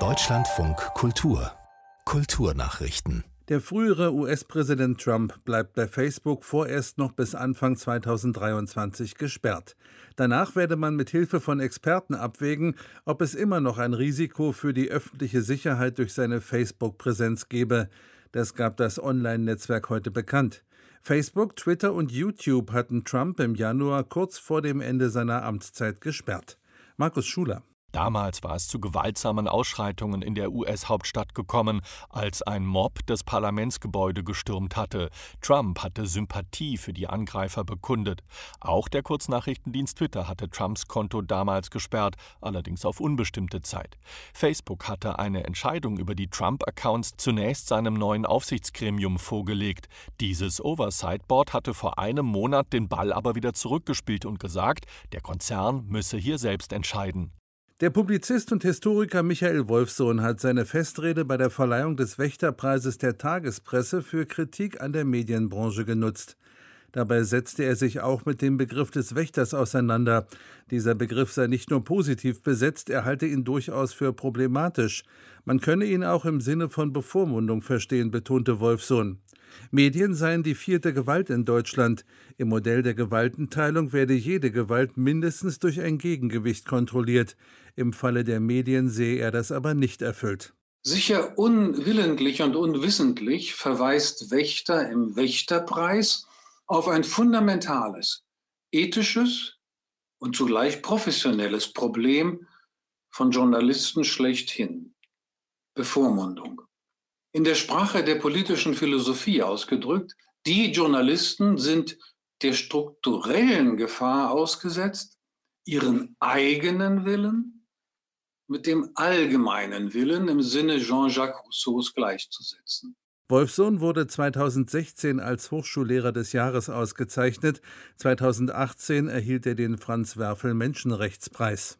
Deutschlandfunk Kultur Kulturnachrichten der frühere US-Präsident Trump bleibt bei Facebook vorerst noch bis Anfang 2023 gesperrt. Danach werde man mit Hilfe von Experten abwägen, ob es immer noch ein Risiko für die öffentliche Sicherheit durch seine Facebook-Präsenz gebe. Das gab das Online-Netzwerk heute bekannt. Facebook, Twitter und YouTube hatten Trump im Januar kurz vor dem Ende seiner Amtszeit gesperrt. Markus Schuler. Damals war es zu gewaltsamen Ausschreitungen in der US-Hauptstadt gekommen, als ein Mob das Parlamentsgebäude gestürmt hatte. Trump hatte Sympathie für die Angreifer bekundet. Auch der Kurznachrichtendienst Twitter hatte Trumps Konto damals gesperrt, allerdings auf unbestimmte Zeit. Facebook hatte eine Entscheidung über die Trump-Accounts zunächst seinem neuen Aufsichtsgremium vorgelegt. Dieses Oversight Board hatte vor einem Monat den Ball aber wieder zurückgespielt und gesagt, der Konzern müsse hier selbst entscheiden. Der Publizist und Historiker Michael Wolfsohn hat seine Festrede bei der Verleihung des Wächterpreises der Tagespresse für Kritik an der Medienbranche genutzt. Dabei setzte er sich auch mit dem Begriff des Wächters auseinander. Dieser Begriff sei nicht nur positiv besetzt, er halte ihn durchaus für problematisch. Man könne ihn auch im Sinne von Bevormundung verstehen, betonte Wolfsohn. Medien seien die vierte Gewalt in Deutschland. Im Modell der Gewaltenteilung werde jede Gewalt mindestens durch ein Gegengewicht kontrolliert. Im Falle der Medien sehe er das aber nicht erfüllt. Sicher unwillentlich und unwissentlich verweist Wächter im Wächterpreis auf ein fundamentales, ethisches und zugleich professionelles Problem von Journalisten schlechthin. Bevormundung in der Sprache der politischen Philosophie ausgedrückt, die Journalisten sind der strukturellen Gefahr ausgesetzt, ihren eigenen Willen mit dem allgemeinen Willen im Sinne Jean-Jacques Rousseaus gleichzusetzen. Wolfsohn wurde 2016 als Hochschullehrer des Jahres ausgezeichnet. 2018 erhielt er den Franz Werfel Menschenrechtspreis.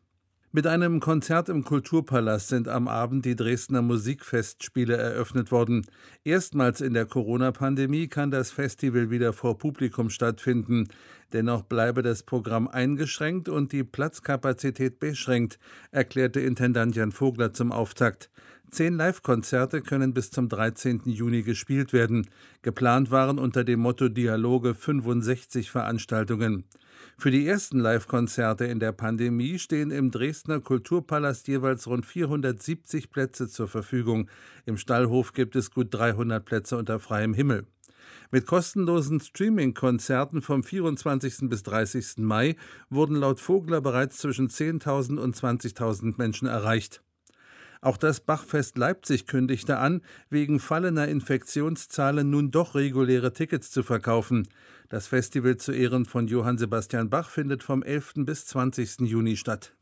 Mit einem Konzert im Kulturpalast sind am Abend die Dresdner Musikfestspiele eröffnet worden. Erstmals in der Corona-Pandemie kann das Festival wieder vor Publikum stattfinden. Dennoch bleibe das Programm eingeschränkt und die Platzkapazität beschränkt, erklärte Intendant Jan Vogler zum Auftakt. Zehn Live-Konzerte können bis zum 13. Juni gespielt werden. Geplant waren unter dem Motto Dialoge 65 Veranstaltungen. Für die ersten Live-Konzerte in der Pandemie stehen im Dresdner Kulturpalast jeweils rund 470 Plätze zur Verfügung. Im Stallhof gibt es gut 300 Plätze unter freiem Himmel. Mit kostenlosen Streaming-Konzerten vom 24. bis 30. Mai wurden laut Vogler bereits zwischen 10.000 und 20.000 Menschen erreicht. Auch das Bachfest Leipzig kündigte an, wegen fallender Infektionszahlen nun doch reguläre Tickets zu verkaufen. Das Festival zu Ehren von Johann Sebastian Bach findet vom 11. bis 20. Juni statt.